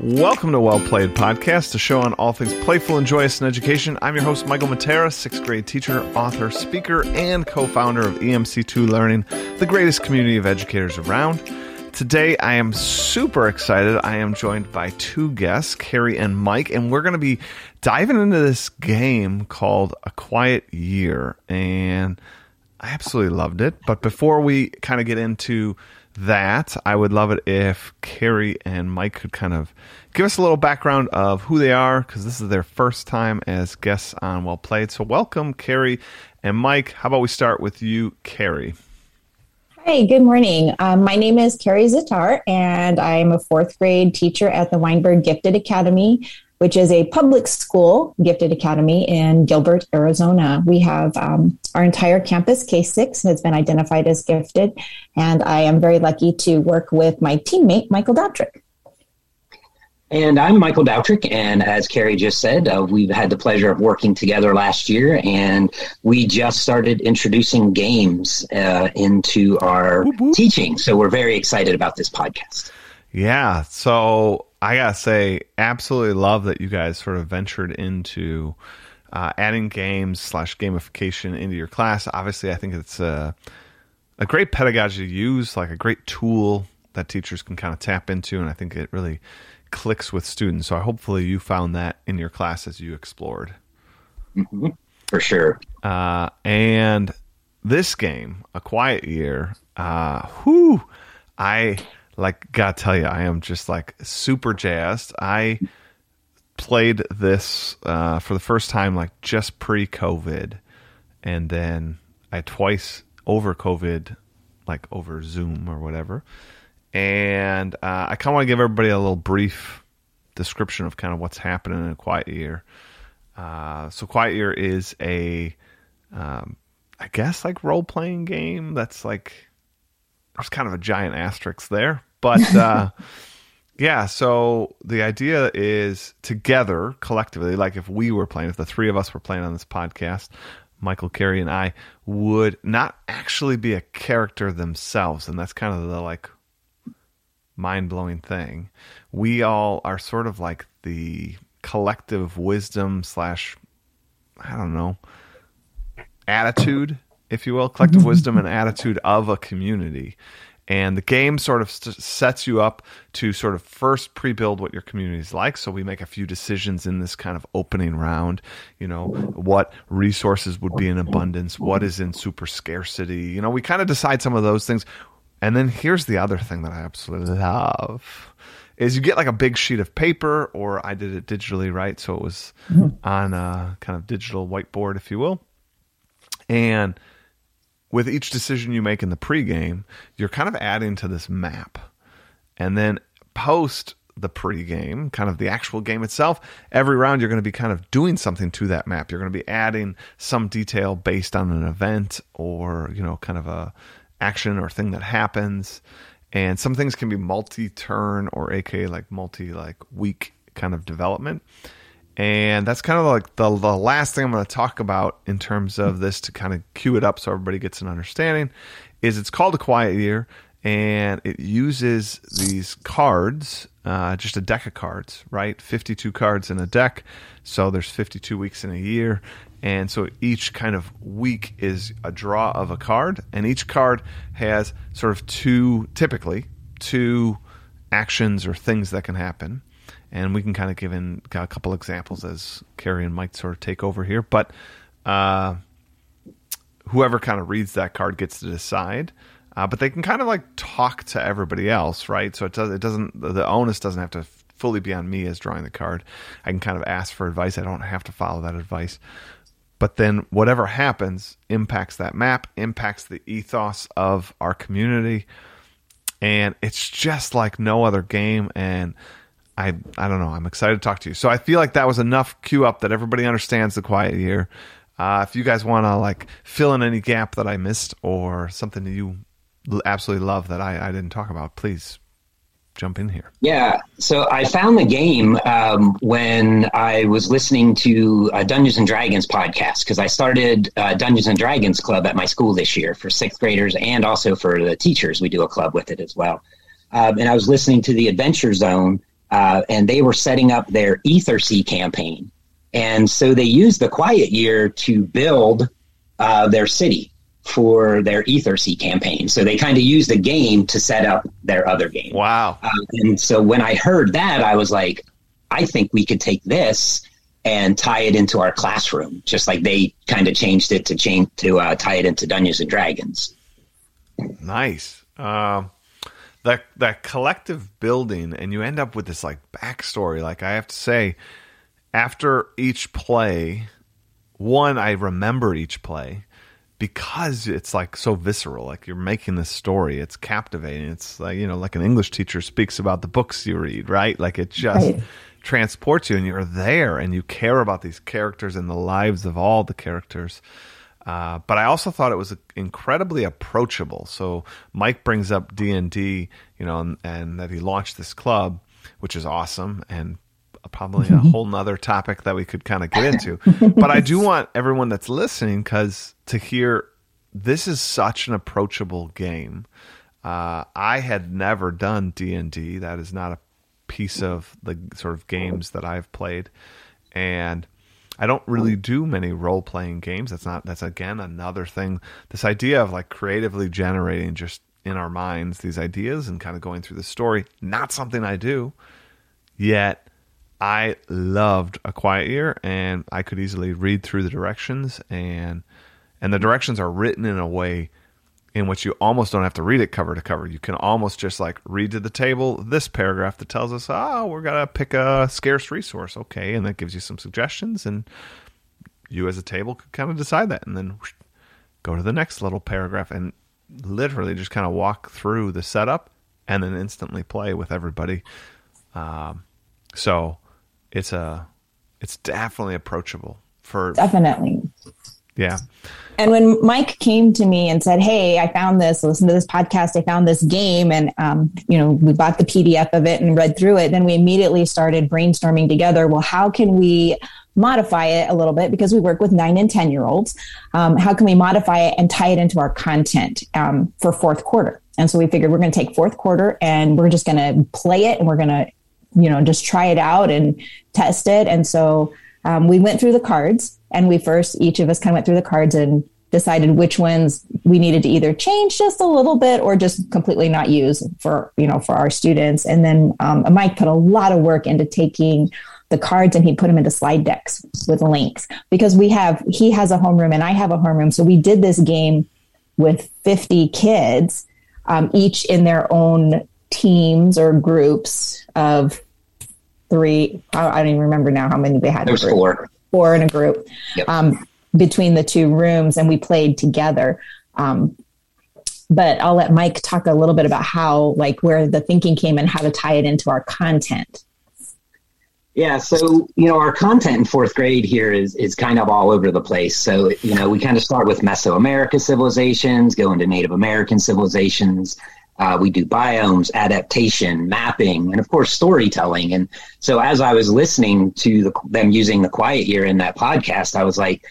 Welcome to Well Played Podcast, a show on all things playful and joyous in education. I'm your host, Michael Matera, sixth grade teacher, author, speaker, and co founder of EMC2 Learning, the greatest community of educators around. Today, I am super excited. I am joined by two guests, Carrie and Mike, and we're going to be diving into this game called A Quiet Year. And I absolutely loved it. But before we kind of get into that, I would love it if Carrie and Mike could kind of give us a little background of who they are, because this is their first time as guests on Well Played. So, welcome, Carrie and Mike. How about we start with you, Carrie? Hi, good morning. Um, my name is Carrie Zatar, and I'm a fourth grade teacher at the Weinberg Gifted Academy which is a public school gifted academy in Gilbert, Arizona. We have um, our entire campus, K 6, has been identified as gifted. And I am very lucky to work with my teammate, Michael Doutrick. And I'm Michael Doutrick, and as Carrie just said, uh, we've had the pleasure of working together last year, and we just started introducing games uh, into our whoop, whoop. teaching. So we're very excited about this podcast. Yeah. So I gotta say, absolutely love that you guys sort of ventured into uh, adding games slash gamification into your class. Obviously, I think it's a, a great pedagogy to use, like a great tool that teachers can kind of tap into, and I think it really clicks with students. So hopefully, you found that in your class as you explored. Mm-hmm. For sure. Uh, and this game, A Quiet Year, uh, whoo, I like gotta tell you, I am just like super jazzed. I played this uh, for the first time like just pre-COVID, and then I twice over COVID, like over Zoom or whatever. And uh, I kind of want to give everybody a little brief description of kind of what's happening in a Quiet Year. Uh, so, Quiet Year is a, um, I guess, like role playing game that's like there's kind of a giant asterisk there, but uh, yeah, so the idea is together, collectively, like if we were playing, if the three of us were playing on this podcast, Michael Carrie and I would not actually be a character themselves, and that's kind of the like mind blowing thing. We all are sort of like the collective wisdom slash I don't know attitude, if you will, collective wisdom and attitude of a community and the game sort of st- sets you up to sort of first pre-build what your community is like. So we make a few decisions in this kind of opening round you know what resources would be in abundance what is in super scarcity you know we kind of decide some of those things. And then here's the other thing that i absolutely love is you get like a big sheet of paper or i did it digitally right? So it was mm-hmm. on a kind of digital whiteboard if you will. And with each decision you make in the pregame, you're kind of adding to this map. And then post the pregame, kind of the actual game itself, every round you're going to be kind of doing something to that map. You're going to be adding some detail based on an event or, you know, kind of a action or thing that happens. And some things can be multi-turn or aka like multi like week kind of development. And that's kind of like the, the last thing I'm going to talk about in terms of this to kind of cue it up so everybody gets an understanding is it's called a quiet year and it uses these cards, uh, just a deck of cards, right? 52 cards in a deck. So there's 52 weeks in a year. And so each kind of week is a draw of a card, and each card has sort of two, typically, two actions or things that can happen and we can kind of give in a couple examples as Carrie and Mike sort of take over here. But uh, whoever kind of reads that card gets to decide. Uh, but they can kind of like talk to everybody else, right? So it does it doesn't the onus doesn't have to fully be on me as drawing the card. I can kind of ask for advice. I don't have to follow that advice. But then whatever happens impacts that map, impacts the ethos of our community. And it's just like no other game. And I I don't know. I'm excited to talk to you. So I feel like that was enough cue up that everybody understands the quiet year. Uh, if you guys want to like fill in any gap that I missed or something that you absolutely love that I, I didn't talk about, please jump in here. Yeah. So I found the game um, when I was listening to a Dungeons and Dragons podcast because I started uh, Dungeons and Dragons Club at my school this year for sixth graders and also for the teachers. We do a club with it as well. Um, and I was listening to the Adventure Zone uh, and they were setting up their Ethersea campaign. And so they used the quiet year to build uh, their city for their Ethersea campaign. So they kind of used the game to set up their other game. Wow. Uh, and so when I heard that, I was like, I think we could take this and tie it into our classroom, just like they kind of changed it to change to uh, tie it into Dungeons and Dragons. Nice. Um, that that collective building, and you end up with this like backstory. Like I have to say, after each play, one I remember each play because it's like so visceral. Like you're making this story, it's captivating. It's like you know, like an English teacher speaks about the books you read, right? Like it just. Right transports you and you're there and you care about these characters and the lives of all the characters uh, but I also thought it was incredibly approachable. So Mike brings up D and D, you know, and, and, that he launched this club, which is awesome, and probably a whole nother topic that we could kind of get into. but I do want everyone that's listening, because to hear this is such an approachable game. Uh, I had never done D and D. That is not a piece of the sort of games that I've played, and I don't really do many role playing games. That's not that's again another thing. This idea of like creatively generating just in our minds these ideas and kind of going through the story, not something I do. Yet I loved A Quiet Year and I could easily read through the directions and and the directions are written in a way in which you almost don't have to read it cover to cover. You can almost just like read to the table this paragraph that tells us, oh, we're going to pick a scarce resource. Okay. And that gives you some suggestions. And you as a table could kind of decide that. And then whoosh, go to the next little paragraph and literally just kind of walk through the setup and then instantly play with everybody. Um, so it's a, it's definitely approachable for definitely. Yeah. And when Mike came to me and said, "Hey, I found this. Listen to this podcast. I found this game, and um, you know, we bought the PDF of it and read through it." Then we immediately started brainstorming together. Well, how can we modify it a little bit because we work with nine and ten year olds? Um, how can we modify it and tie it into our content um, for fourth quarter? And so we figured we're going to take fourth quarter and we're just going to play it and we're going to, you know, just try it out and test it. And so um, we went through the cards and we first, each of us kind of went through the cards and decided which ones we needed to either change just a little bit or just completely not use for, you know, for our students. And then um, Mike put a lot of work into taking the cards and he put them into slide decks with links because we have, he has a homeroom and I have a homeroom. So we did this game with 50 kids, um, each in their own teams or groups of three. I, don't even remember now how many they had. There was four four in a group yep. um, between the two rooms, and we played together. Um, but I'll let Mike talk a little bit about how, like, where the thinking came and how to tie it into our content. Yeah, so you know our content in fourth grade here is is kind of all over the place. So you know we kind of start with Mesoamerica civilizations, go into Native American civilizations, uh, we do biomes, adaptation, mapping, and of course storytelling. And so as I was listening to the, them using the quiet year in that podcast, I was like,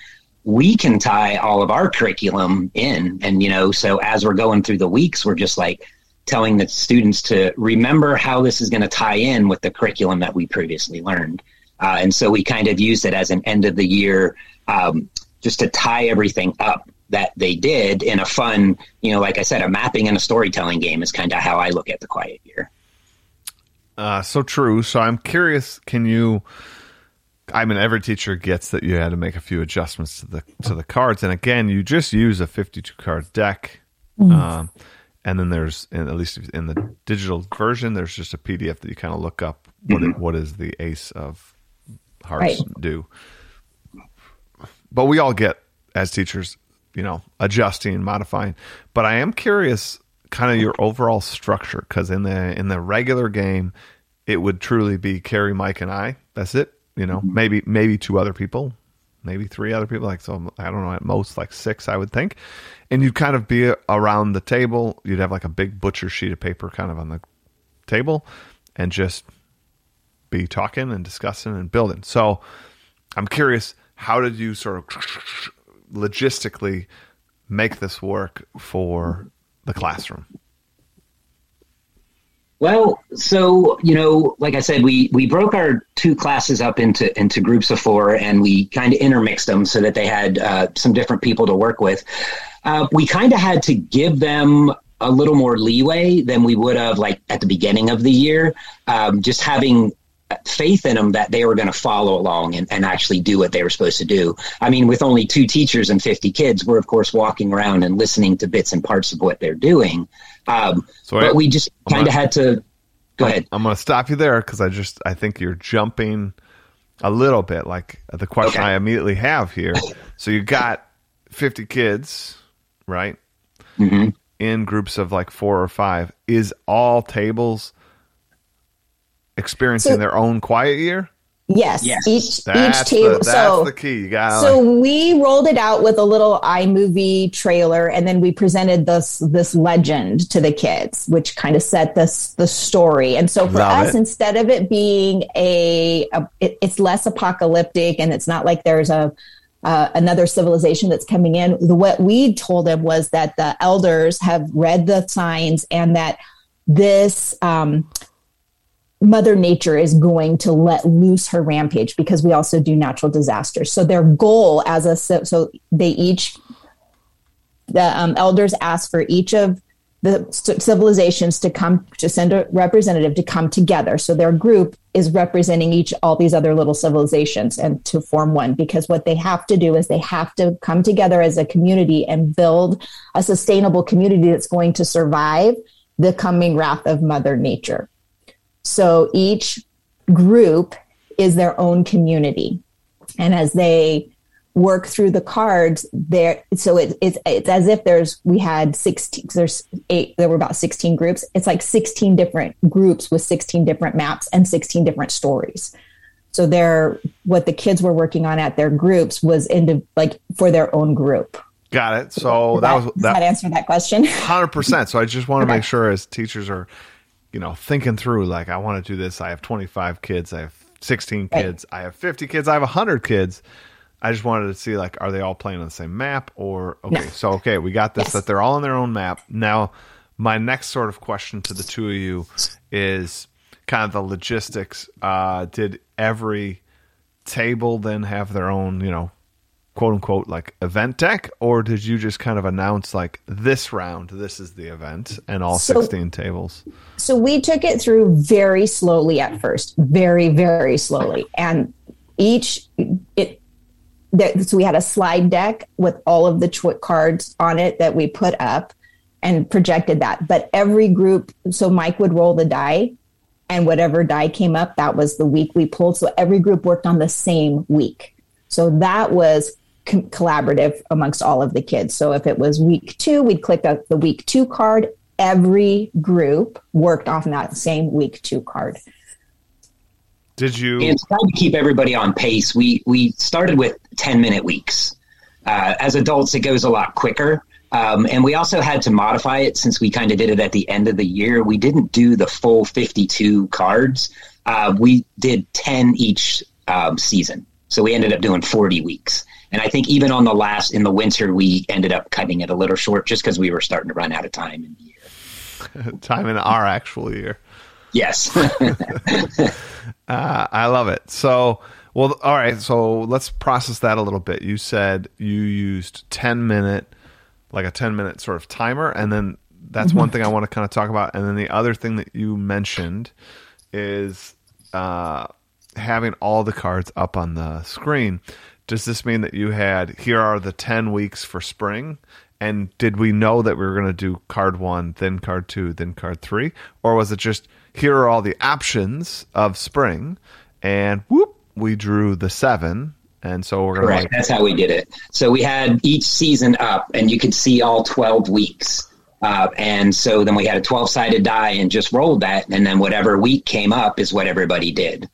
we can tie all of our curriculum in. And, you know, so as we're going through the weeks, we're just like telling the students to remember how this is going to tie in with the curriculum that we previously learned. Uh, and so we kind of used it as an end of the year um, just to tie everything up that they did in a fun, you know, like I said, a mapping and a storytelling game is kind of how I look at the quiet year. Uh, so true. So I'm curious, can you? I mean, every teacher gets that you had to make a few adjustments to the to the cards, and again, you just use a 52 card deck, mm. um, and then there's, at least in the digital version, there's just a PDF that you kind of look up what mm-hmm. what is the Ace of Hearts right. do. But we all get as teachers you know, adjusting, modifying. But I am curious, kind of your overall structure, because in the in the regular game, it would truly be Carrie, Mike, and I. That's it. You know, mm-hmm. maybe maybe two other people, maybe three other people. Like so, I don't know. At most, like six, I would think. And you'd kind of be around the table. You'd have like a big butcher sheet of paper, kind of on the table, and just be talking and discussing and building. So, I'm curious. How did you sort of logistically make this work for the classroom? Well, so you know, like I said, we we broke our two classes up into into groups of four, and we kind of intermixed them so that they had uh, some different people to work with. Uh, we kind of had to give them a little more leeway than we would have like at the beginning of the year, um, just having faith in them that they were going to follow along and, and actually do what they were supposed to do. I mean, with only two teachers and 50 kids, we're of course walking around and listening to bits and parts of what they're doing. Um, so but I, we just kind of had to go I'm, ahead. I'm going to stop you there because I just I think you're jumping a little bit. Like the question okay. I immediately have here. so you got 50 kids, right? Mm-hmm. In groups of like four or five. Is all tables experiencing so, their own quiet year? Yes, yes. each that's each table. The, that's so the key. You got so like, we rolled it out with a little iMovie trailer, and then we presented this this legend to the kids, which kind of set this the story. And so for us, it. instead of it being a, a it, it's less apocalyptic, and it's not like there's a uh, another civilization that's coming in. The, what we told them was that the elders have read the signs and that this um, Mother Nature is going to let loose her rampage because we also do natural disasters. So their goal as a so they each the um, elders ask for each of the civilizations to come to send a representative to come together. So their group is representing each all these other little civilizations and to form one because what they have to do is they have to come together as a community and build a sustainable community that's going to survive the coming wrath of Mother Nature. So each group is their own community. And as they work through the cards there so it, it's it's as if there's we had 16 there's eight there were about 16 groups. It's like 16 different groups with 16 different maps and 16 different stories. So they're what the kids were working on at their groups was into like for their own group. Got it. So that, that, was that, that answer that question? 100% so i just want to okay. make sure as teachers are you know, thinking through like I want to do this. I have 25 kids. I have 16 kids. Right. I have 50 kids. I have 100 kids. I just wanted to see like are they all playing on the same map or okay. No. So okay, we got this yes. that they're all on their own map. Now, my next sort of question to the two of you is kind of the logistics. Uh, did every table then have their own, you know, quote unquote like event deck or did you just kind of announce like this round this is the event and all so, 16 tables? So we took it through very slowly at first very very slowly and each it that so we had a slide deck with all of the tw- cards on it that we put up and projected that but every group so mike would roll the die and whatever die came up that was the week we pulled so every group worked on the same week. So that was collaborative amongst all of the kids. So if it was week two, we'd click the week two card. Every group worked off that same week two card. Did you? And trying to keep everybody on pace, we we started with ten minute weeks. Uh, as adults, it goes a lot quicker. Um, and we also had to modify it since we kind of did it at the end of the year. We didn't do the full 52 cards. Uh, we did 10 each um, season. So we ended up doing 40 weeks. And I think even on the last in the winter, we ended up cutting it a little short just because we were starting to run out of time in the year. time in our actual year. Yes. uh, I love it. So, well, all right. So let's process that a little bit. You said you used 10 minute, like a 10 minute sort of timer. And then that's mm-hmm. one thing I want to kind of talk about. And then the other thing that you mentioned is uh, having all the cards up on the screen does this mean that you had here are the 10 weeks for spring and did we know that we were going to do card 1 then card 2 then card 3 or was it just here are all the options of spring and whoop we drew the 7 and so we're going to like- that's how we did it. So we had each season up and you could see all 12 weeks uh, and so then we had a 12 sided die and just rolled that and then whatever week came up is what everybody did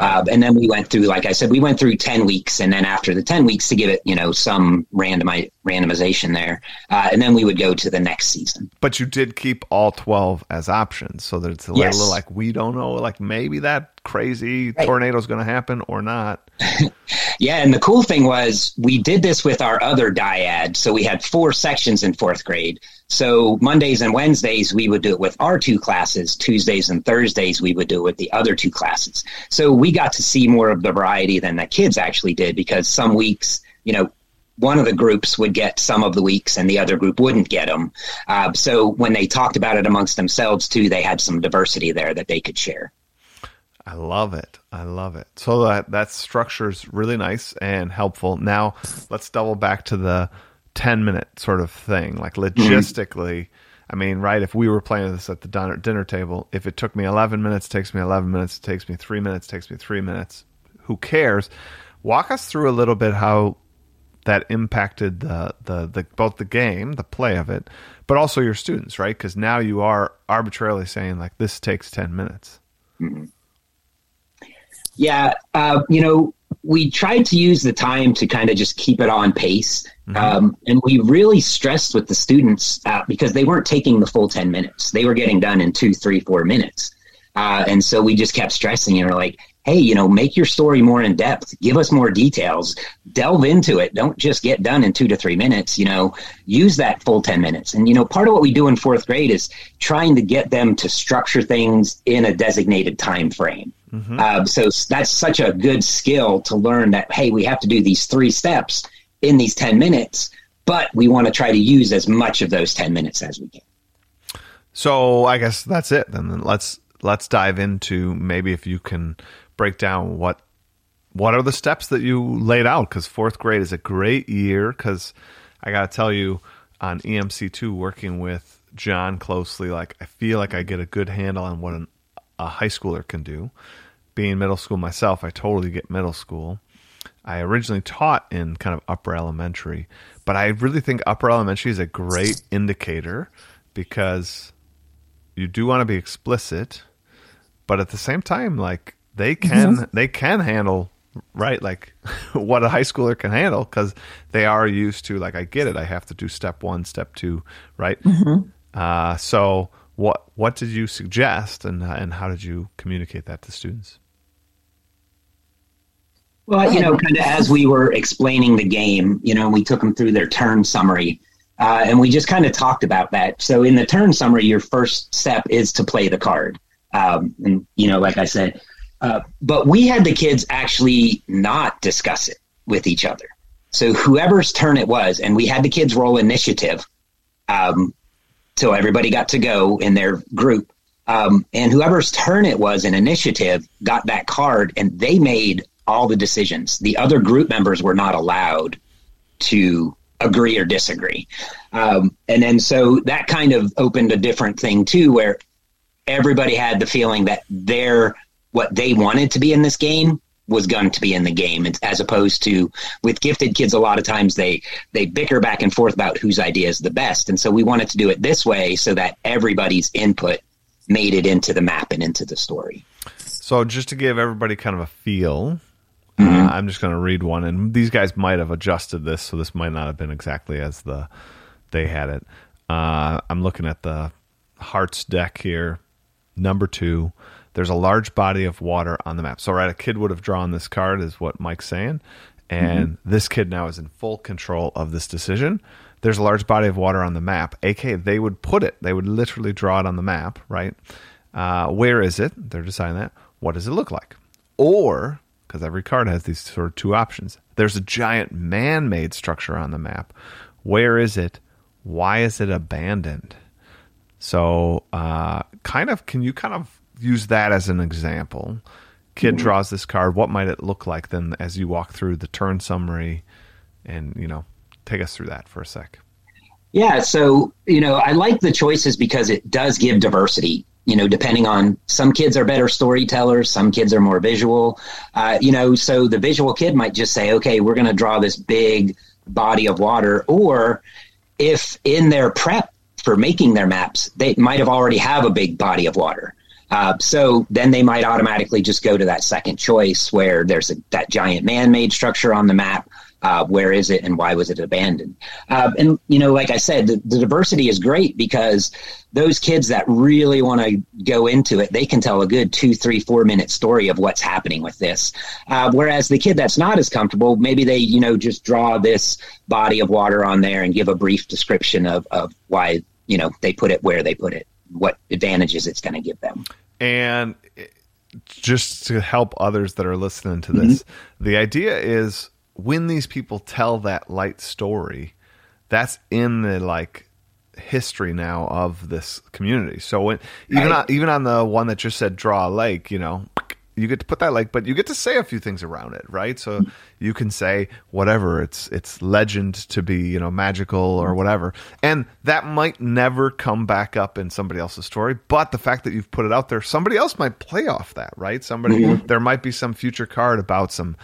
uh, and then we went through, like I said, we went through 10 weeks. And then after the 10 weeks to give it, you know, some randomi- randomization there. Uh, and then we would go to the next season. But you did keep all 12 as options. So that it's a yes. little like, we don't know, like maybe that crazy right. tornado is going to happen or not. Yeah, and the cool thing was we did this with our other dyad. So we had four sections in fourth grade. So Mondays and Wednesdays, we would do it with our two classes. Tuesdays and Thursdays, we would do it with the other two classes. So we got to see more of the variety than the kids actually did because some weeks, you know, one of the groups would get some of the weeks and the other group wouldn't get them. Uh, so when they talked about it amongst themselves too, they had some diversity there that they could share. I love it. I love it. So that that structure is really nice and helpful. Now let's double back to the ten minute sort of thing. Like logistically, I mean, right? If we were playing this at the dinner, dinner table, if it took me eleven minutes, takes me eleven minutes. It takes me three minutes, takes me three minutes. Who cares? Walk us through a little bit how that impacted the, the, the both the game, the play of it, but also your students, right? Because now you are arbitrarily saying like this takes ten minutes. Mm-hmm. Yeah, uh, you know, we tried to use the time to kind of just keep it on pace. Mm-hmm. Um, and we really stressed with the students uh, because they weren't taking the full 10 minutes. They were getting done in two, three, four minutes. Uh, and so we just kept stressing, you know, like, hey, you know, make your story more in depth, give us more details, delve into it. Don't just get done in two to three minutes, you know, use that full 10 minutes. And, you know, part of what we do in fourth grade is trying to get them to structure things in a designated time frame. Mm-hmm. Uh, so that's such a good skill to learn that, hey, we have to do these three steps in these 10 minutes, but we want to try to use as much of those 10 minutes as we can. So I guess that's it. Then let's let's dive into maybe if you can break down what what are the steps that you laid out because fourth grade is a great year because I got to tell you on EMC2 working with John closely like I feel like I get a good handle on what an, a high schooler can do being middle school myself, I totally get middle school. I originally taught in kind of upper elementary, but I really think upper elementary is a great indicator because you do want to be explicit, but at the same time, like they can mm-hmm. they can handle right like what a high schooler can handle because they are used to like I get it. I have to do step one, step two, right? Mm-hmm. Uh, so what what did you suggest, and and how did you communicate that to students? Well, you know, kind of as we were explaining the game, you know, we took them through their turn summary, uh, and we just kind of talked about that. So, in the turn summary, your first step is to play the card, um, and you know, like I said, uh, but we had the kids actually not discuss it with each other. So, whoever's turn it was, and we had the kids roll initiative, um, so everybody got to go in their group. Um, and whoever's turn it was in initiative got that card, and they made all the decisions. The other group members were not allowed to agree or disagree. Um, and then so that kind of opened a different thing too, where everybody had the feeling that their what they wanted to be in this game was going to be in the game as opposed to with gifted kids a lot of times they they bicker back and forth about whose idea is the best and so we wanted to do it this way so that everybody's input made it into the map and into the story so just to give everybody kind of a feel Mm-hmm. Uh, I'm just going to read one, and these guys might have adjusted this, so this might not have been exactly as the they had it. Uh, I'm looking at the Hearts deck here. Number two, there's a large body of water on the map. So, right, a kid would have drawn this card, is what Mike's saying, and mm-hmm. this kid now is in full control of this decision. There's a large body of water on the map. AK, they would put it, they would literally draw it on the map, right? Uh, where is it? They're deciding that. What does it look like? Or because every card has these sort of two options. There's a giant man made structure on the map. Where is it? Why is it abandoned? So, uh, kind of, can you kind of use that as an example? Kid mm-hmm. draws this card. What might it look like then as you walk through the turn summary and, you know, take us through that for a sec? Yeah. So, you know, I like the choices because it does give diversity you know, depending on some kids are better storytellers, some kids are more visual. Uh, you know, so the visual kid might just say, okay, we're going to draw this big body of water. Or if in their prep for making their maps, they might have already have a big body of water. Uh, so then they might automatically just go to that second choice where there's a, that giant man-made structure on the map. Uh, where is it and why was it abandoned? Uh, and, you know, like I said, the, the, diversity is great because those kids that really want to go into it, they can tell a good two, three, four minute story of what's happening with this. Uh, whereas the kid that's not as comfortable, maybe they, you know, just draw this body of water on there and give a brief description of, of why, you know, they put it where they put it, what advantages it's going to give them. And just to help others that are listening to this, mm-hmm. the idea is when these people tell that light story, that's in the like history now of this community. So when even right. on, even on the one that just said draw a lake, you know, you get to put that like, but you get to say a few things around it, right? So you can say whatever it's it's legend to be, you know, magical or whatever, and that might never come back up in somebody else's story. But the fact that you've put it out there, somebody else might play off that, right? Somebody mm-hmm. there might be some future card about some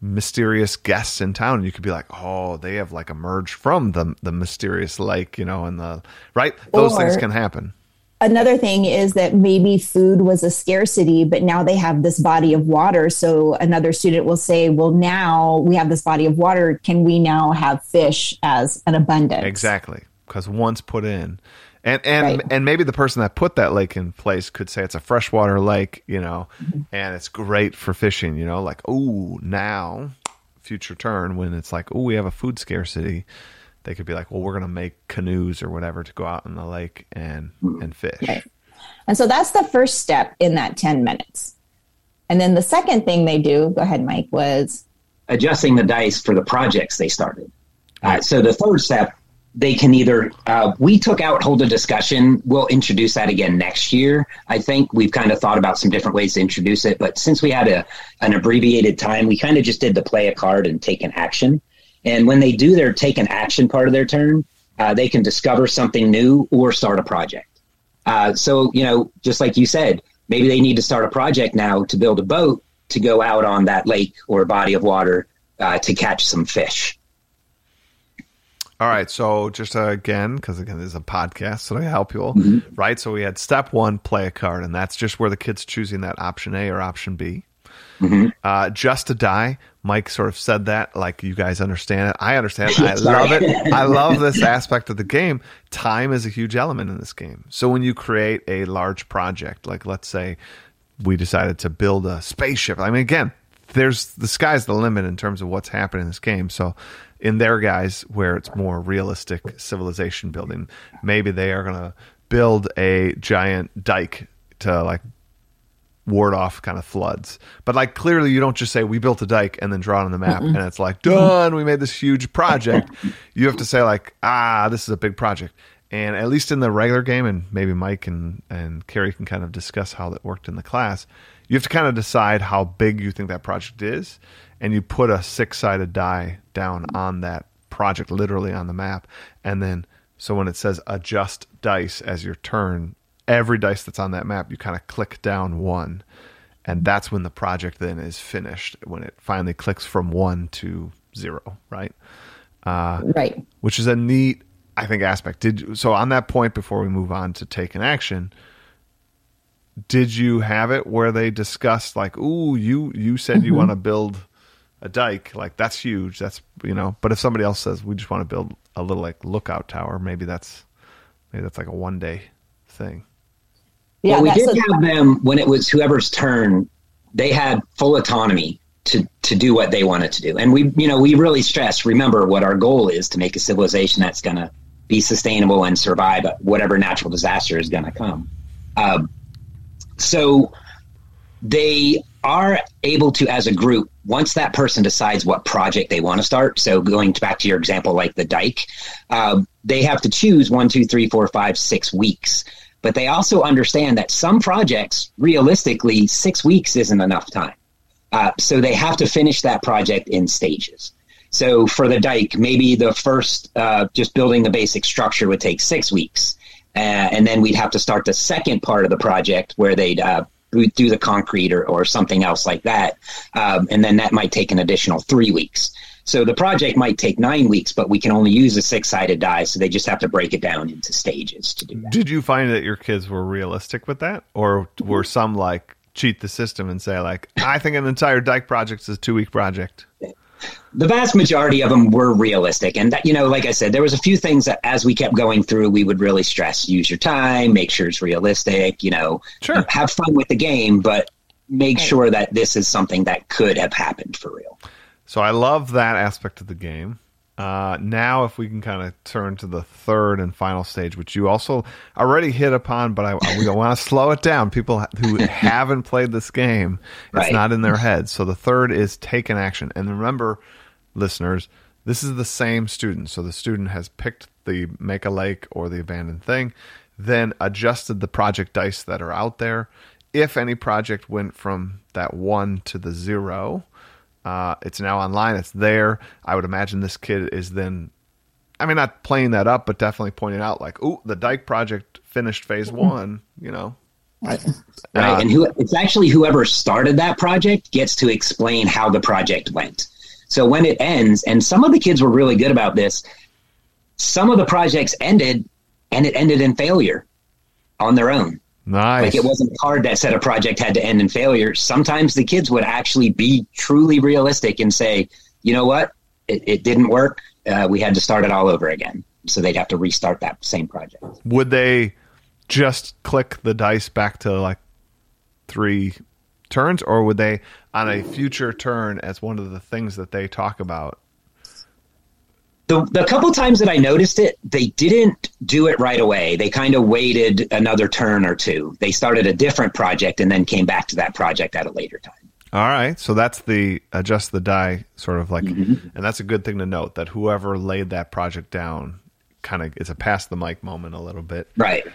mysterious guests in town. And you could be like oh they have like emerged from the the mysterious lake you know and the right? Those or, things can happen. another thing is that maybe food was a scarcity but now they have this body of water. So another student will say well now we have this body of water. Can we now have fish as an abundance? Exactly. Because once put in and and right. and maybe the person that put that lake in place could say it's a freshwater lake, you know, mm-hmm. and it's great for fishing, you know, like oh now future turn when it's like oh we have a food scarcity, they could be like well we're gonna make canoes or whatever to go out in the lake and mm-hmm. and fish. Right. And so that's the first step in that ten minutes. And then the second thing they do, go ahead, Mike, was adjusting the dice for the projects they started. Uh, so the third step they can either uh, we took out hold a discussion we'll introduce that again next year. I think we've kind of thought about some different ways to introduce it but since we had a an abbreviated time we kind of just did the play a card and take an action. And when they do their take an action part of their turn uh, they can discover something new or start a project. Uh, so you know just like you said maybe they need to start a project now to build a boat to go out on that lake or body of water uh, to catch some fish all right. So just uh, again, because again, this is a podcast, so I help you all, mm-hmm. right? So we had step one, play a card, and that's just where the kid's choosing that option A or option B. Mm-hmm. Uh, just to die. Mike sort of said that, like you guys understand it. I understand. It. I love it. I love this aspect of the game. Time is a huge element in this game. So when you create a large project, like let's say we decided to build a spaceship. I mean, again, there's the sky's the limit in terms of what's happening in this game. So in their guys where it's more realistic civilization building maybe they are going to build a giant dike to like ward off kind of floods. But like clearly you don't just say we built a dike and then draw it on the map mm and it's like done we made this huge project. You have to say like ah this is a big project. And at least in the regular game and maybe mike and and carrie can kind of discuss how that worked in the class you have to kind of decide how big you think that project is and you put a six sided die down on that project, literally on the map. And then, so when it says adjust dice as your turn, every dice that's on that map, you kind of click down one. And that's when the project then is finished, when it finally clicks from one to zero, right? Uh, right. Which is a neat, I think, aspect. Did so on that point before we move on to take an action did you have it where they discussed like ooh you you said you mm-hmm. want to build a dike, like that's huge. That's you know. But if somebody else says we just want to build a little like lookout tower, maybe that's maybe that's like a one day thing. Yeah, well, we did have them when it was whoever's turn. They had full autonomy to to do what they wanted to do, and we you know we really stress. Remember what our goal is to make a civilization that's going to be sustainable and survive whatever natural disaster is going to come. Um, so they are able to, as a group, once that person decides what project they want to start. So going back to your example, like the dike, uh, they have to choose one, two, three, four, five, six weeks. But they also understand that some projects, realistically, six weeks isn't enough time. Uh, so they have to finish that project in stages. So for the dike, maybe the first, uh, just building the basic structure would take six weeks. Uh, and then we'd have to start the second part of the project where they'd uh, do the concrete or, or something else like that. Um, and then that might take an additional three weeks. So the project might take nine weeks, but we can only use a six sided die. So they just have to break it down into stages to do that. Did you find that your kids were realistic with that? Or were some like cheat the system and say, like, I think an entire dike project is a two week project? The vast majority of them were realistic and that you know like i said there was a few things that as we kept going through we would really stress use your time make sure it's realistic you know Sure. have fun with the game but make sure that this is something that could have happened for real So I love that aspect of the game. Uh, now, if we can kind of turn to the third and final stage, which you also already hit upon, but I, I want to slow it down. People who haven't played this game, it's Right. not in their heads. So the third is take an action. And remember, listeners, this is the same student. So the student has picked the make a lake or the abandoned thing, then adjusted the project dice that are out there. If any project went from that one to the zero, uh, it's now online. It's there. I would imagine this kid is then, I mean, not playing that up, but definitely pointing out like, "Ooh, the Dyke project finished phase one." You know, right Uh, and who it's actually whoever started that project gets to explain how the project went so when it ends and some of the kids were really good about this some of the projects ended and it ended in failure on their own nice. like it wasn't hard that said a project had to end in failure. Sometimes the kids would actually be truly realistic and say you know what? It, it didn't work. Uh, we had to start it all over again. So they'd have to restart that same project. Would they just click the dice back to like three turns, or would they on a future turn as one of the things that they talk about? The, the couple times that I noticed it, they didn't do it right away. They kind of waited another turn or two. They started a different project and then came back to that project at a later time. All right, so that's the adjust the die sort of like, mm-hmm. and that's a good thing to note that whoever laid that project down, kind of, it's a pass the mic moment a little bit. Right.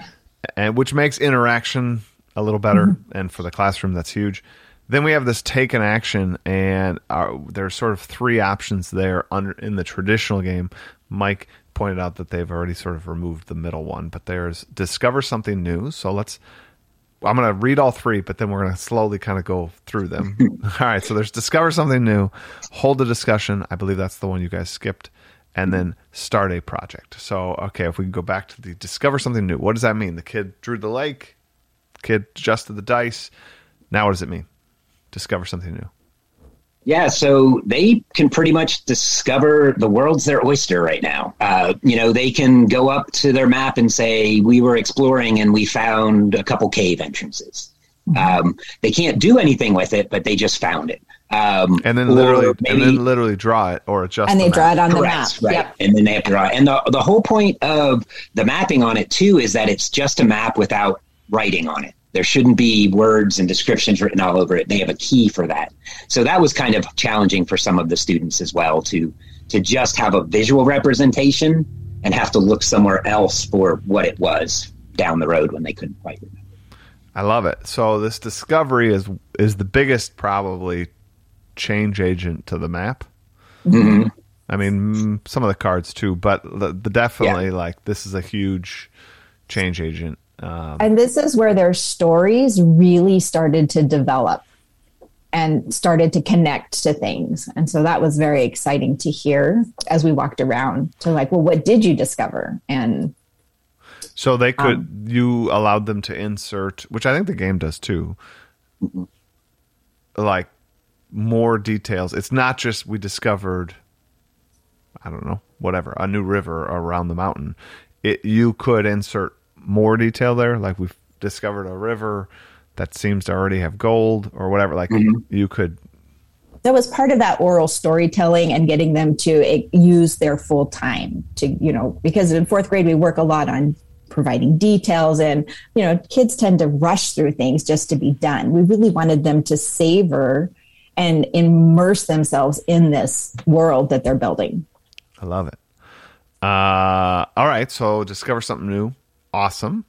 and which makes interaction a little better mm-hmm. and for the classroom that's huge then we have this take an action and uh, our, there's sort of three options there under in the traditional game mike pointed out that they've already sort of removed the middle one but there's discover something new so let's i'm going to read all three but then we're going to slowly kind of go through them all right so there's discover something new hold a discussion i believe that's the one you guys skipped and then start a project. So, okay, if we can go back to the discover something new, what does that mean? The kid drew the lake, kid adjusted the dice. Now, what does it mean? Discover something new. Yeah, so they can pretty much discover the world's their oyster right now. Uh, you know, they can go up to their map and say, We were exploring and we found a couple cave entrances. Um, they can't do anything with it, but they just found it. Um, And then or literally, and then literally draw it or adjust. and the they map. draw it on the map. Right. Yep. And then they have to draw. it. And the the whole point of the mapping on it too is that it's just a map without writing on it. There shouldn't be words and descriptions written all over it. They have a key for that. So that was kind of challenging for some of the students as well to to just have a visual representation and have to look somewhere else for what it was down the road when they couldn't quite remember. I love it. So this discovery is is the biggest probably change agent to the map. Mm-hmm. I mean, mm, some of the cards too, but the, the definitely like this is a huge change agent. Um, And this is where their stories really started to develop and started to connect to things. And so that was very exciting to hear as we walked around to like, well, what did you discover? And So they could Um, you allowed them to insert, which I think the game does too. Like more details. It's not just we discovered I don't know, whatever, a new river around the mountain. It you could insert more detail there like we've discovered a river that seems to already have gold or whatever like you could that was part of that oral storytelling and getting them to eh, use their full time to, you know, because in fourth grade, we work a lot on providing details and, you know, kids tend to rush through things just to be done. We really wanted them to savor and immerse themselves in this world that they're building. I love it. Uh, all right, so discover something new. Awesome.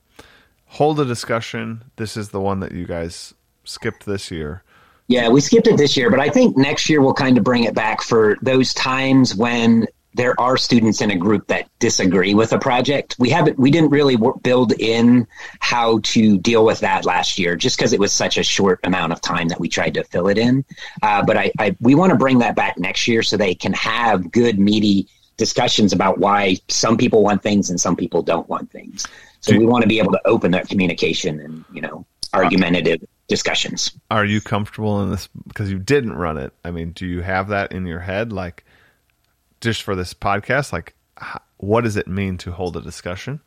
Hold a discussion. This is the one that you guys skipped this year. Yeah, we skipped it this year, but I think next year we'll kind of bring it back for those times when there are students in a group that disagree with a project. We haven't, we didn't really build in how to deal with that last year, just because it was such a short amount of time that we tried to fill it in. Uh, but I, I, we want to bring that back next year so they can have good, meaty discussions about why some people want things and some people don't want things. So we want to be able to open that communication and you know argumentative discussions. Are you comfortable in this because you didn't run it? I mean, do you have that in your head, like just for this podcast? Like, what does it mean to hold a discussion?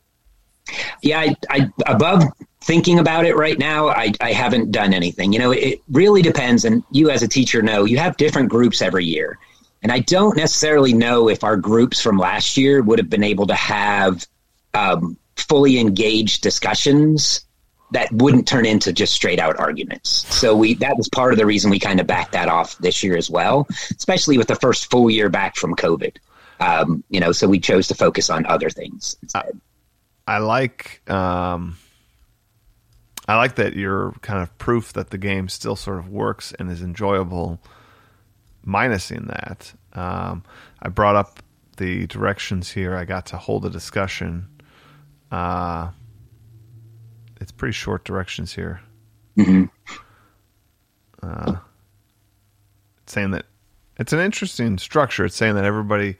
Yeah, I, I above thinking about it right now, I, I haven't done anything. You know, it really depends, and you as a teacher know you have different groups every year, and I don't necessarily know if our groups from last year would have been able to have um, fully engaged discussions that wouldn't turn into just straight out arguments. So we that was part of the reason we kind of backed that off this year as well, especially with the first full year back from COVID. Um, you know, so we chose to focus on other things instead. I like um, I like that you're kind of proof that the game still sort of works and is enjoyable, minusing that. Um, I brought up the directions here. I got to hold a discussion. Uh, it's pretty short directions here. Mm-hmm. Uh, it's saying that it's an interesting structure. It's saying that everybody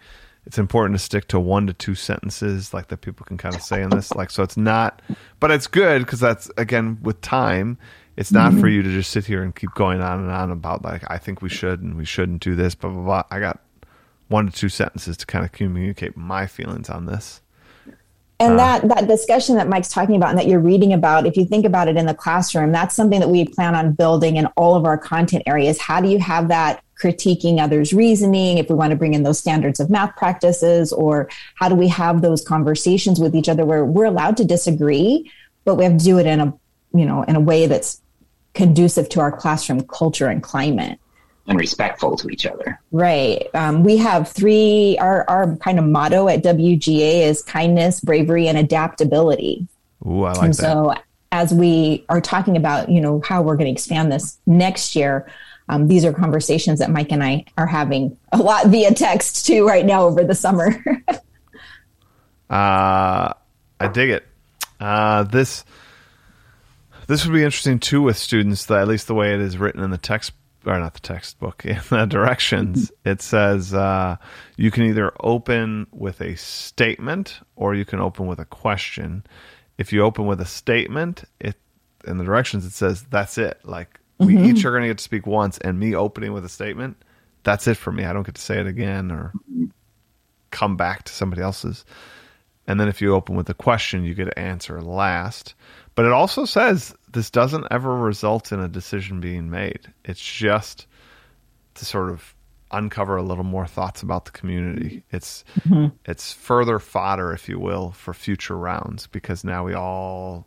it's important to stick to one to two sentences like that people can kind of say in this like so it's not but it's good because that's again with time it's not mm-hmm. for you to just sit here and keep going on and on about like i think we should and we shouldn't do this blah blah blah i got one to two sentences to kind of communicate my feelings on this and uh, that that discussion that mike's talking about and that you're reading about if you think about it in the classroom that's something that we plan on building in all of our content areas. How do you have that critiquing others' reasoning, if we want to bring in those standards of math practices, or how do we have those conversations with each other where we're allowed to disagree, but we have to do it in a you know in a way that's conducive to our classroom culture and climate and respectful to each other. Right. Um, we have three. Our our kind of motto at WGA is kindness, bravery, and adaptability. Ooh, I like and that. So as we are talking about, you know, how we're going to expand this next year, um, these are conversations that Mike and I are having a lot via text too right now over the summer. uh, I dig it. Uh, this this would be interesting too with students. That at least the way it is written in the text or not the textbook in the directions it says uh, you can either open with a statement or you can open with a question if you open with a statement it in the directions it says that's it like we mm-hmm. each are going to get to speak once, and me opening with a statement, that's it for me. I don't get to say it again or come back to somebody else's. And then if you open with a question, you get to answer last. But it also says this doesn't ever result in a decision being made. It's just to sort of uncover a little more thoughts about the community. It's mm-hmm. it's further fodder, if you will, for future rounds because now we all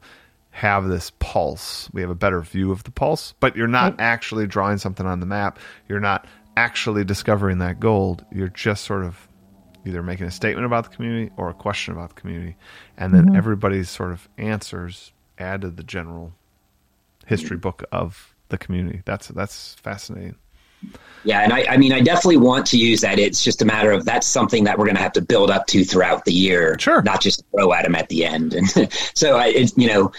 have this pulse. We have a better view of the pulse, but you're not right. actually drawing something on the map. You're not actually discovering that gold. You're just sort of either making a statement about the community or a question about the community. And then mm-hmm. everybody's sort of answers add to the general history mm-hmm. book of the community. That's that's fascinating. Yeah, and I, I mean, I definitely want to use that. It's just a matter of that's something that we're going to have to build up to throughout the year, sure, not just throw at them at the end. And so, I, it's you know,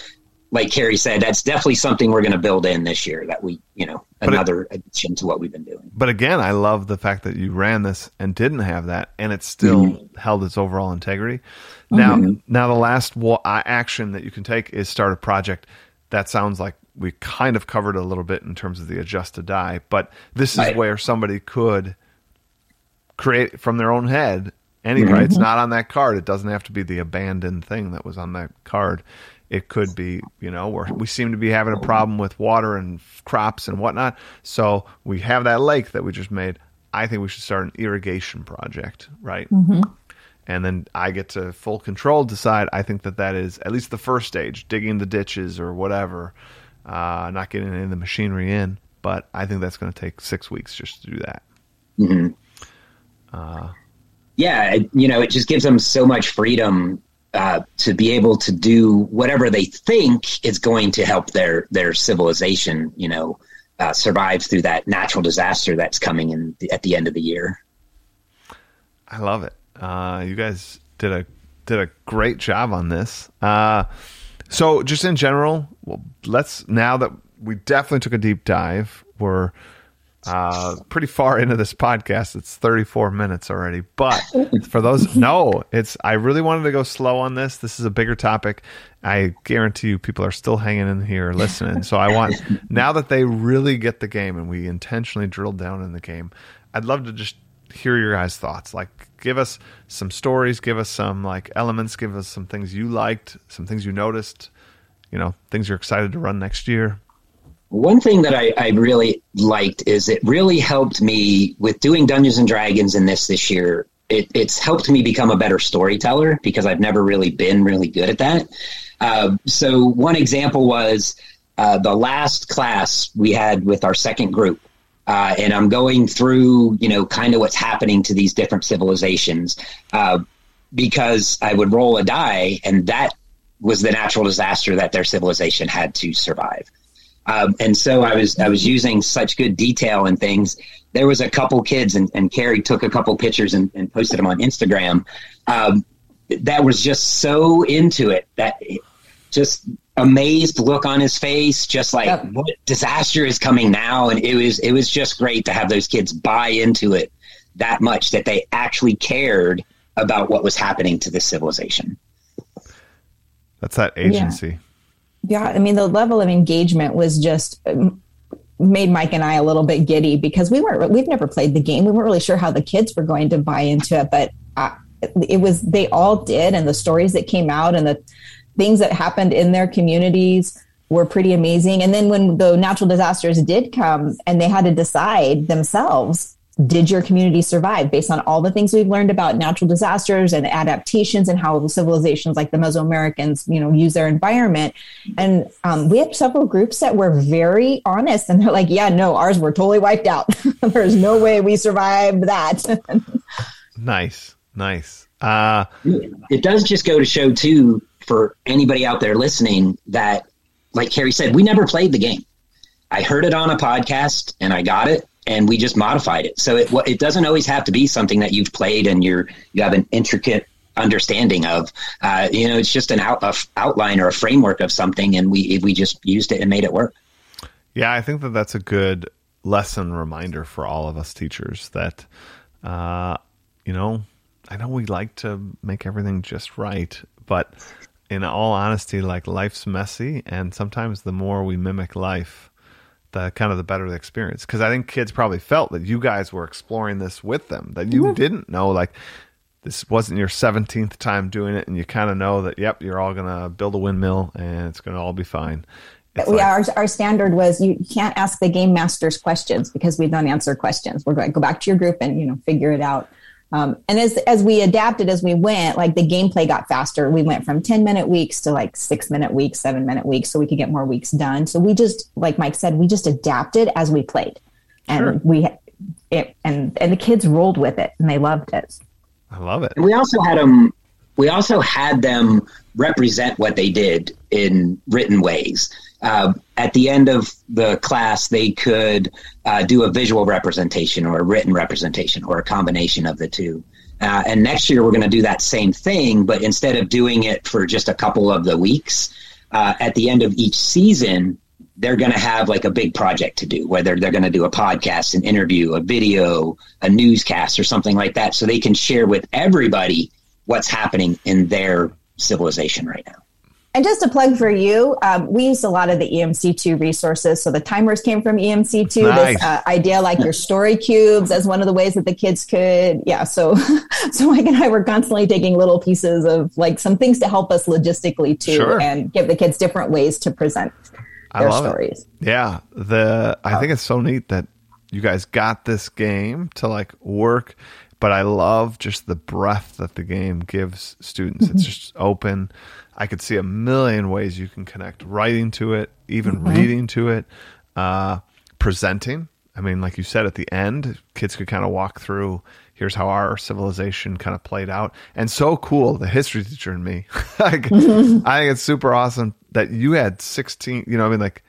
like Carrie said, that's definitely something we're going to build in this year. That we, you know, another it, addition to what we've been doing. But again, I love the fact that you ran this and didn't have that, and it still mm-hmm. held its overall integrity. Now, mm-hmm. now the last action that you can take is start a project. That sounds like we kind of covered a little bit in terms of the adjust to die, but this is right. where somebody could create from their own head anyway. Mm-hmm. It's not on that card. It doesn't have to be the abandoned thing that was on that card. It could be, you know, where we seem to be having a problem with water and crops and whatnot. So we have that lake that we just made. I think we should start an irrigation project, right? Mm-hmm. And then I get to full control decide. I think that that is at least the first stage, digging the ditches or whatever, uh, not getting any of the machinery in. But I think that's going to take six weeks just to do that. Mm-hmm. Uh, yeah, you know, it just gives them so much freedom uh, to be able to do whatever they think is going to help their their civilization, you know, uh, survive through that natural disaster that's coming in the, at the end of the year. I love it. Uh, you guys did a did a great job on this. Uh, so, just in general, well, let's now that we definitely took a deep dive, we're uh, pretty far into this podcast. It's 34 minutes already. But for those, no, it's, I really wanted to go slow on this. This is a bigger topic. I guarantee you people are still hanging in here listening. So I want, now that they really get the game and we intentionally drilled down in the game, I'd love to just hear your guys' thoughts. Like, give us some stories, give us some like elements, give us some things you liked, some things you noticed, you know, things you're excited to run next year. One thing that I, I really liked is it really helped me with doing Dungeons and Dragons in this this year. It, it's helped me become a better storyteller because I've never really been really good at that. Uh, so one example was uh, the last class we had with our second group. Uh, and I'm going through, you know, kind of what's happening to these different civilizations uh, because I would roll a die, and that was the natural disaster that their civilization had to survive. Um, and so I was I was using such good detail and things. There was a couple kids, and, and Carrie took a couple pictures and, and posted them on Instagram. Um, that was just so into it that just amazed look on his face, just like yep. what disaster is coming now. And it was it was just great to have those kids buy into it that much that they actually cared about what was happening to this civilization. That's that agency. Yeah yeah, I mean, the level of engagement was just um, made Mike and I a little bit giddy because we weren't, we've never played the game. We weren't really sure how the kids were going to buy into it, but uh, it was, they all did. And the stories that came out and the things that happened in their communities were pretty amazing. And then when the natural disasters did come and they had to decide themselves did your community survive based on all the things we've learned about natural disasters and adaptations and how civilizations like the Mesoamericans, you know, use their environment? And um, we have several groups that were very honest and they're like, yeah, no, ours were totally wiped out. There's no way we survived that. nice, nice. Uh, it does just go to show too for anybody out there listening that, like Carrie said, we never played the game. I heard it on a podcast and I got it and we just modified it. So it it doesn't always have to be something that you've played and you're you have an intricate understanding of. Uh, you know, it's just an out, outline or a framework of something, and we we just used it and made it work. Yeah, I think that that's a good lesson reminder for all of us teachers that, uh, you know, I know we like to make everything just right, but in all honesty, like life's messy, and sometimes the more we mimic life, the kind of the better the experience because I think kids probably felt that you guys were exploring this with them that you mm-hmm. didn't know like this wasn't your 17th time doing it and you kind of know that yep you're all gonna build a windmill and it's gonna all be fine it's yeah, like, our, our standard was you can't ask the game masters questions because we don't answer questions. We're going to go back to your group and you know figure it out. Um, and as as we adapted as we went, like the gameplay got faster. We went from ten minute weeks to like six minute weeks, seven minute weeks, so we could get more weeks done. So we just, like Mike said, we just adapted as we played, and sure. we it, and and the kids rolled with it and they loved it. I love it. And we also had them. We also had them represent what they did in written ways uh, at the end of the class, they could uh, do a visual representation or a written representation or a combination of the two. Uh, and next year, we're going to do that same thing, but instead of doing it for just a couple of the weeks, uh, at the end of each season, they're going to have like a big project to do, whether they're going to do a podcast, an interview, a video, a newscast, or something like that, so they can share with everybody what's happening in their civilization right now. And just a plug for you, um, we used a lot of the EMC2 resources. So the timers came from EMC2. Nice. This uh, idea like your story cubes as one of the ways that the kids could, yeah. So, so Mike and I were constantly taking little pieces of like some things to help us logistically too, sure. and give the kids different ways to present their stories. It. Yeah, the I think it's so neat that you guys got this game to like work but I love just the breath that the game gives students. It's mm-hmm. just open. I could see a million ways you can connect writing to it, even mm-hmm. reading to it, uh, presenting. I mean, like you said at the end, kids could kind of walk through. Here's how our civilization kind of played out, and so cool. The history teacher and me, like, mm-hmm. I think it's super awesome that you had 16. You know, I mean, like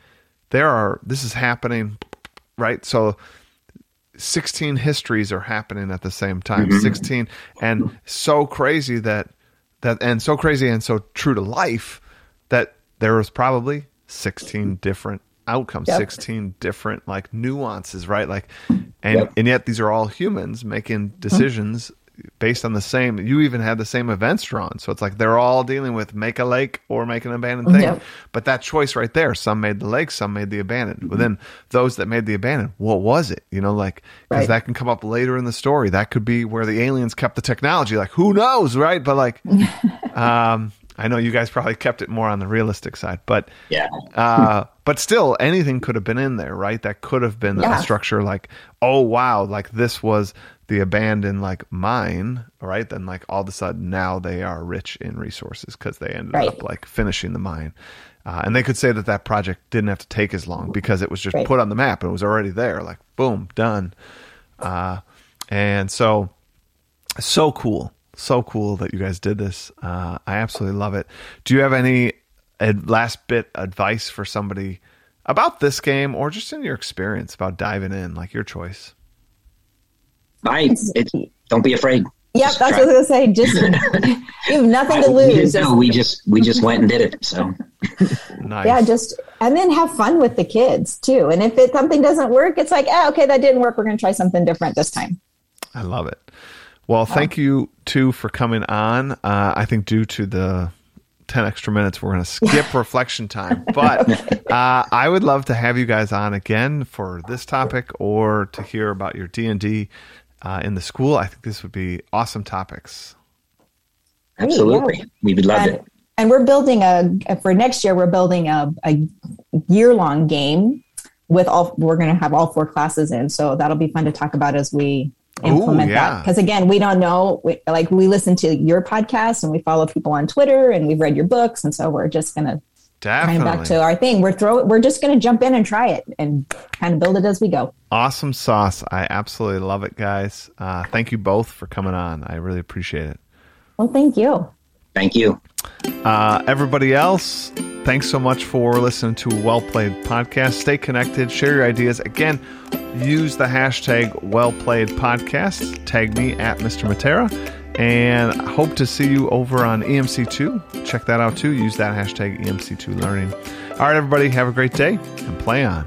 there are. This is happening, right? So 16 histories are happening at the same time mm-hmm. 16 and so crazy that that and so crazy and so true to life that there was probably 16 different outcomes, Yep. 16 different like nuances, right? Like, and Yep. and yet these are all humans making mm-hmm. decisions based on the same. You even had the same events drawn, so it's like they're all dealing with make a lake or make an abandoned thing. Yep. But that choice right there, some made the lake, some made the abandoned. But then those that made the abandoned, what was it? You know, like because Right. that can come up later in the story. That could be where the aliens kept the technology. Like who knows, right? But like, um, I know you guys probably kept it more on the realistic side, but Yeah. uh, but still, anything could have been in there, right? That could have been Yeah. a structure like, oh wow, like this was the abandoned like mine, right? Then like all of a sudden now they are rich in resources because they ended Right. up like finishing the mine, uh, and they could say that that project didn't have to take as long because it was just Right. put on the map and it was already there, like boom, done. Uh, and so so cool so cool that you guys did this uh, i absolutely love it do you have any ad- last bit advice for somebody about this game or just in your experience about diving in like your choice I don't be afraid. Yep, Just that's try. what I was gonna say. Just you have nothing to We lose. didn't know. We just we just went and did it. So nice yeah, just and then have fun with the kids too. And if it something doesn't work, it's like, oh, okay, that didn't work. We're gonna try something different this time. i love it well thank you too for coming on uh, i think due to the 10 extra minutes we're going to skip reflection time but uh, i would love to have you guys on again for this topic or to hear about your d&d uh, in the school i think this would be awesome topics absolutely, yeah. we would love and, it. and we're building a for next year. We're building a, a year long game with all. We're going to have all four classes in, so that'll be fun to talk about as we implement Ooh, that. Because again, we don't know. We, like we listen to your podcast and we follow people on Twitter and we've read your books, and so we're just going to kind of definitely back to our thing. We're throw. We're just going to jump in and try it and kind of build it as we go. awesome sauce i absolutely love it guys uh, thank you both for coming on i really appreciate it Well, thank you. Thank you. Uh, everybody else, thanks so much for listening to Well Played Podcast. Stay connected, share your ideas. Again, use the hashtag Well Played Podcast. Tag me at Mr. Matera. And I hope to see you over on EMC2. Check that out too. Use that hashtag EMC2 Learning. All right, everybody, have a great day and play on.